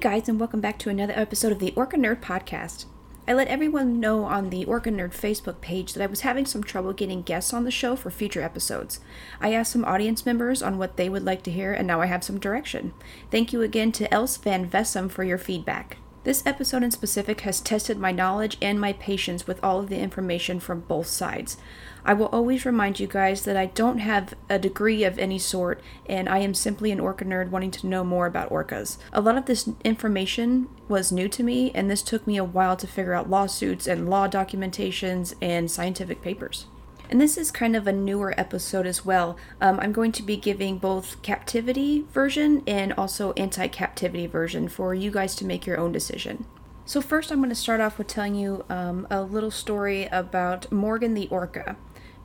guys, and welcome back to another episode of the Orca Nerd Podcast. I let everyone know on the Orca Nerd Facebook page that I was having some trouble getting guests on the show for future episodes. I asked some audience members on what they would like to hear, and now I have some direction. Thank you again to Els Van Vessem for your feedback. This episode in specific has tested my knowledge and my patience with all of the information from both sides. I will always remind you guys that I don't have a degree of any sort, and I am simply an orca nerd wanting to know more about orcas. A lot of this information was new to me, and this took me a while to figure out lawsuits and law documentations and scientific papers. And this is kind of a newer episode as well. Um, I'm going to be giving both captivity version and also anti captivity version for you guys to make your own decision. So, first, I'm going to start off with telling you um, a little story about Morgan the orca.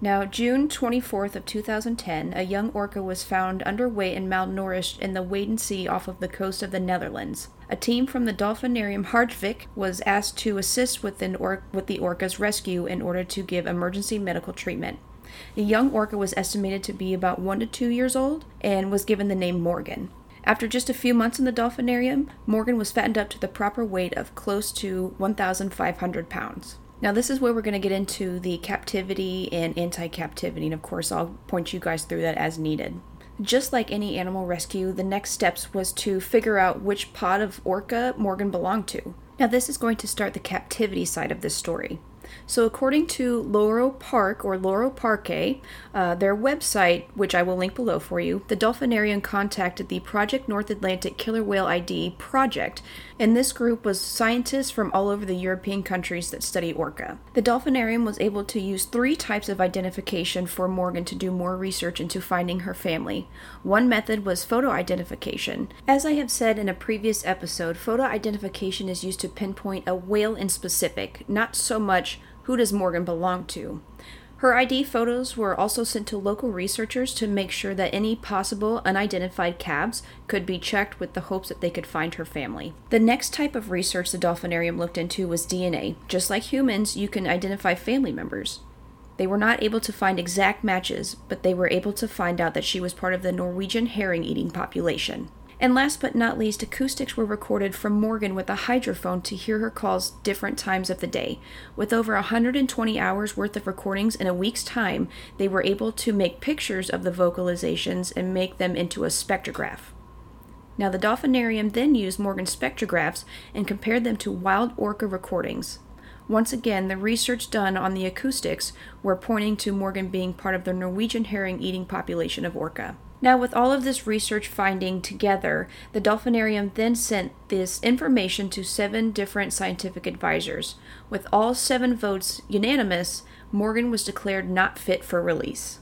Now, June 24th of 2010, a young orca was found underweight and malnourished in the Wadden Sea off of the coast of the Netherlands. A team from the Dolphinarium Harderwijk was asked to assist with, or- with the orca's rescue in order to give emergency medical treatment. The young orca was estimated to be about 1 to 2 years old and was given the name Morgan. After just a few months in the dolphinarium, Morgan was fattened up to the proper weight of close to 1,500 pounds. Now, this is where we're going to get into the captivity and anti captivity, and of course, I'll point you guys through that as needed. Just like any animal rescue, the next steps was to figure out which pod of orca Morgan belonged to. Now, this is going to start the captivity side of this story. So, according to Loro Park or Loro Parque, uh, their website, which I will link below for you, the Dolphinarium contacted the Project North Atlantic Killer Whale ID project, and this group was scientists from all over the European countries that study orca. The Dolphinarium was able to use three types of identification for Morgan to do more research into finding her family. One method was photo identification. As I have said in a previous episode, photo identification is used to pinpoint a whale in specific, not so much who does Morgan belong to. Her ID photos were also sent to local researchers to make sure that any possible unidentified cabs could be checked with the hopes that they could find her family. The next type of research the Dolphinarium looked into was DNA. Just like humans, you can identify family members. They were not able to find exact matches, but they were able to find out that she was part of the Norwegian herring eating population. And last but not least, acoustics were recorded from Morgan with a hydrophone to hear her calls different times of the day. With over 120 hours worth of recordings in a week's time, they were able to make pictures of the vocalizations and make them into a spectrograph. Now, the Dolphinarium then used Morgan's spectrographs and compared them to wild orca recordings. Once again, the research done on the acoustics were pointing to Morgan being part of the Norwegian herring eating population of orca. Now, with all of this research finding together, the Dolphinarium then sent this information to seven different scientific advisors. With all seven votes unanimous, Morgan was declared not fit for release.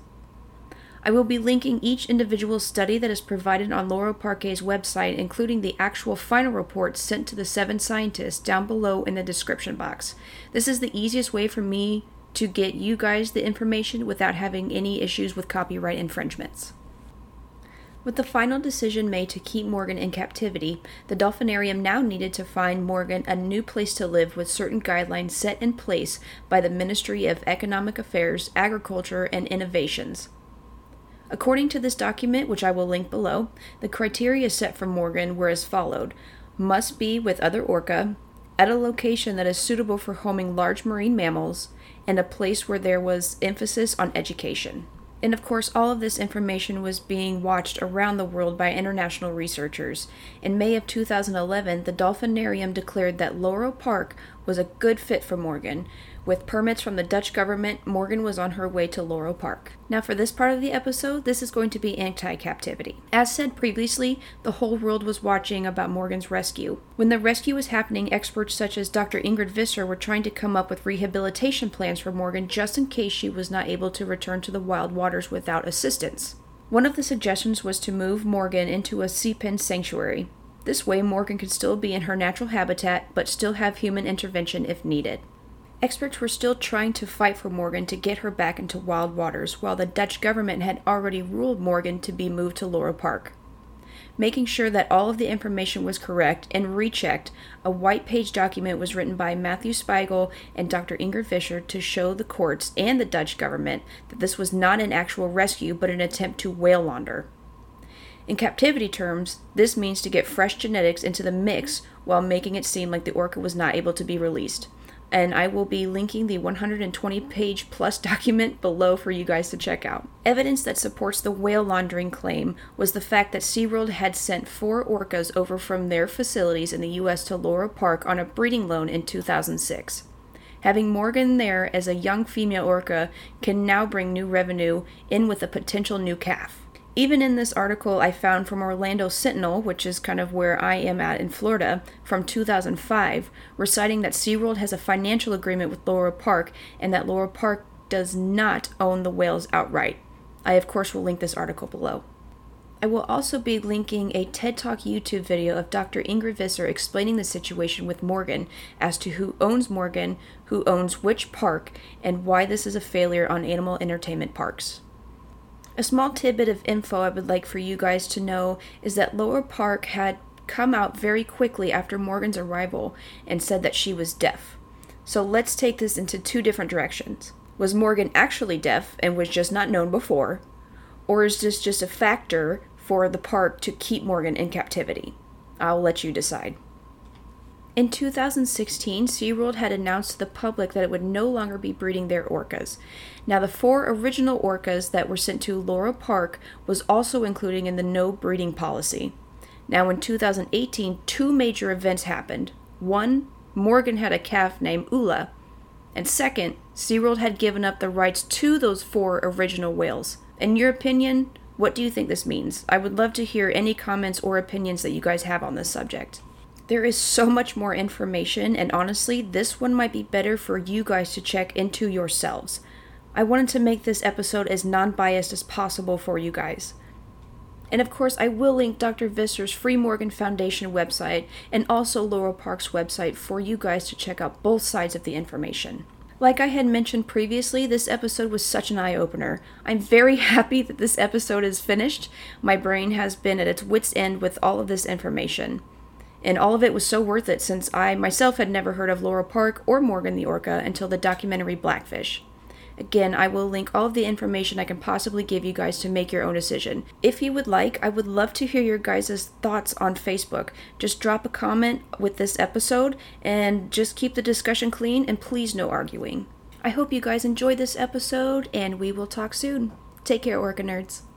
I will be linking each individual study that is provided on Loro Parque's website, including the actual final report sent to the seven scientists, down below in the description box. This is the easiest way for me to get you guys the information without having any issues with copyright infringements. With the final decision made to keep Morgan in captivity, the Dolphinarium now needed to find Morgan a new place to live with certain guidelines set in place by the Ministry of Economic Affairs, Agriculture, and Innovations. According to this document, which I will link below, the criteria set for Morgan were as followed must be with other orca, at a location that is suitable for homing large marine mammals, and a place where there was emphasis on education. And of course, all of this information was being watched around the world by international researchers. In May of 2011, the Dolphinarium declared that Loro Park was a good fit for Morgan, with permits from the Dutch government, Morgan was on her way to Loro Park. Now, for this part of the episode, this is going to be anti captivity. As said previously, the whole world was watching about Morgan's rescue. When the rescue was happening, experts such as Dr. Ingrid Visser were trying to come up with rehabilitation plans for Morgan just in case she was not able to return to the wild waters without assistance. One of the suggestions was to move Morgan into a sea pen sanctuary. This way, Morgan could still be in her natural habitat but still have human intervention if needed. Experts were still trying to fight for Morgan to get her back into wild waters, while the Dutch government had already ruled Morgan to be moved to Loro Park. Making sure that all of the information was correct and rechecked, a white page document was written by Matthew Spiegel and Dr. Ingrid Visser to show the courts and the Dutch government that this was not an actual rescue but an attempt to whale launder. In captivity terms, this means to get fresh genetics into the mix while making it seem like the orca was not able to be released. And I will be linking the 120 page plus document below for you guys to check out. Evidence that supports the whale laundering claim was the fact that SeaWorld had sent four orcas over from their facilities in the US to Loro Park on a breeding loan in 2006. Having Morgan there as a young female orca can now bring new revenue in with a potential new calf. Even in this article I found from Orlando Sentinel, which is kind of where I am at in Florida, from 2005, reciting that SeaWorld has a financial agreement with Loro Park and that Loro Park does not own the whales outright. I, of course, will link this article below. I will also be linking a TED Talk YouTube video of Dr. Ingrid Visser explaining the situation with Morgan as to who owns Morgan, who owns which park, and why this is a failure on animal entertainment parks. A small tidbit of info I would like for you guys to know is that Loro Park had come out very quickly after Morgan's arrival and said that she was deaf. So let's take this into two different directions. Was Morgan actually deaf and was just not known before? Or is this just a factor for the park to keep Morgan in captivity? I'll let you decide. In 2016, SeaWorld had announced to the public that it would no longer be breeding their orcas. Now, the four original orcas that were sent to Loro Park was also included in the no breeding policy. Now, in 2018, two major events happened. One, Morgan had a calf named Ula. And second, SeaWorld had given up the rights to those four original whales. In your opinion, what do you think this means? I would love to hear any comments or opinions that you guys have on this subject. There is so much more information, and honestly, this one might be better for you guys to check into yourselves. I wanted to make this episode as non biased as possible for you guys. And of course, I will link Dr. Visser's Free Morgan Foundation website and also Loro Park's website for you guys to check out both sides of the information. Like I had mentioned previously, this episode was such an eye opener. I'm very happy that this episode is finished. My brain has been at its wits' end with all of this information. And all of it was so worth it since I myself had never heard of Loro Park or Morgan the Orca until the documentary Blackfish. Again, I will link all of the information I can possibly give you guys to make your own decision. If you would like, I would love to hear your guys' thoughts on Facebook. Just drop a comment with this episode and just keep the discussion clean and please no arguing. I hope you guys enjoyed this episode and we will talk soon. Take care, Orca Nerds.